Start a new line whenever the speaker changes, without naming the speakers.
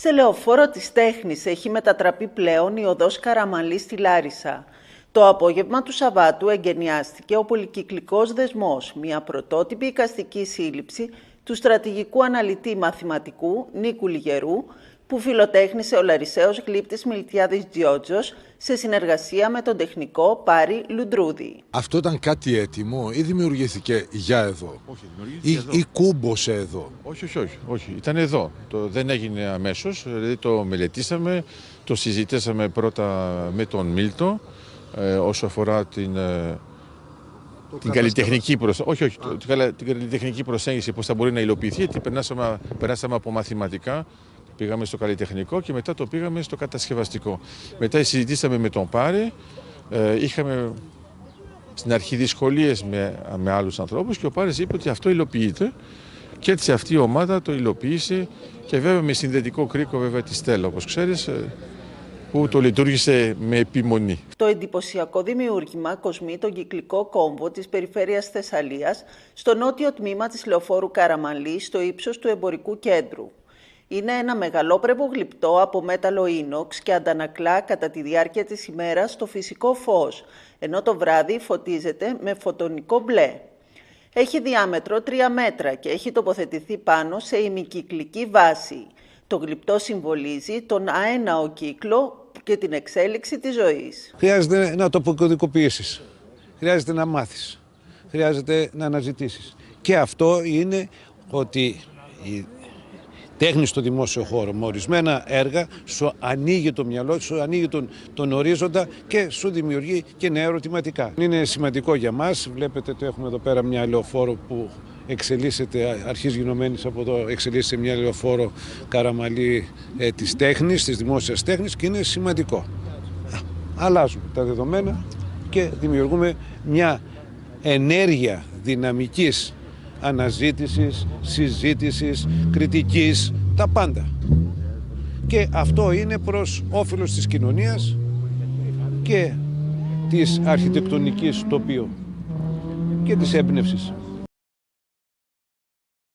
Σε λεωφόρο της τέχνης έχει μετατραπεί πλέον η οδός Καραμαλή στη Λάρισα. Το απόγευμα του Σαββάτου εγκαινιάστηκε ο πολυκυκλικός δεσμός, μια πρωτότυπη οικαστική σύλληψη του στρατηγικού αναλυτή μαθηματικού Νίκου Λιγερού, που φιλοτέχνησε ο Λαρισαίος γλύπτης Μιλτιάδης Τζιότζος σε συνεργασία με τον τεχνικό Πάρη Λουντρούδη.
Αυτό ήταν κάτι έτοιμο ή δημιουργήθηκε για εδώ;
Όχι,
ή,
δημιουργήθηκε εδώ.
ή κούμποσε εδώ;
Όχι, όχι, όχι, όχι. Ήταν εδώ. Το, δεν έγινε αμέσως. Δηλαδή το μελετήσαμε, το συζητήσαμε πρώτα με τον Μίλτο ε, όσο αφορά την, ε, την καλλιτεχνική προσέγγιση. Όχι, όχι, το- την, καλα- την καλλιτεχνική προσέγγιση, πώς θα μπορεί να υλοποιηθεί, γιατί περάσαμε, περάσαμε από μαθηματικά, πήγαμε στο καλλιτεχνικό και μετά το πήγαμε στο κατασκευαστικό. Μετά συζητήσαμε με τον Πάρη, ε, είχαμε στην αρχή δυσκολίες με, με άλλους ανθρώπους και ο Πάρης είπε ότι αυτό υλοποιείται και έτσι αυτή η ομάδα το υλοποίησε και βέβαια με συνδετικό κρίκο βέβαια τη Στέλλα όπως ξέρεις ε, που το λειτουργήσε με επιμονή.
Το εντυπωσιακό δημιούργημα κοσμεί τον κυκλικό κόμβο της περιφέρειας Θεσσαλίας στο νότιο τμήμα της λεωφόρου Καραμαλής στο ύψος του εμπορικού κέντρου. Είναι ένα μεγαλόπρεπο γλυπτό από μέταλλο ίνοξ και αντανακλά κατά τη διάρκεια της ημέρας το φυσικό φως, ενώ το βράδυ φωτίζεται με φωτονικό μπλε. Έχει διάμετρο 3 μέτρα και έχει τοποθετηθεί πάνω σε ημικυκλική βάση. Το γλυπτό συμβολίζει τον αέναο κύκλο και την εξέλιξη της ζωής.
Χρειάζεται να το αποκωδικοποιήσεις. Χρειάζεται να μάθεις. Χρειάζεται να αναζητήσεις. Και αυτό είναι ότι η τέχνη στο δημόσιο χώρο με ορισμένα έργα σου ανοίγει το μυαλό, σου ανοίγει τον, τον ορίζοντα και σου δημιουργεί και νέα ερωτηματικά. Είναι σημαντικό για μας. Βλέπετε το έχουμε εδώ πέρα μια λεωφόρο που εξελίσσεται, αρχής γινωμένης από εδώ, εξελίσσεται μια λεωφόρο καραμαλή ε, της τέχνης, της δημόσιας τέχνης και είναι σημαντικό αλλάζουμε τα δεδομένα και δημιουργούμε μια ενέργεια δυναμικής αναζήτησης, συζήτησης, κριτικής, τα πάντα. Και αυτό είναι προς όφελος της κοινωνίας και της αρχιτεκτονικής τοπίου και της έμπνευσης.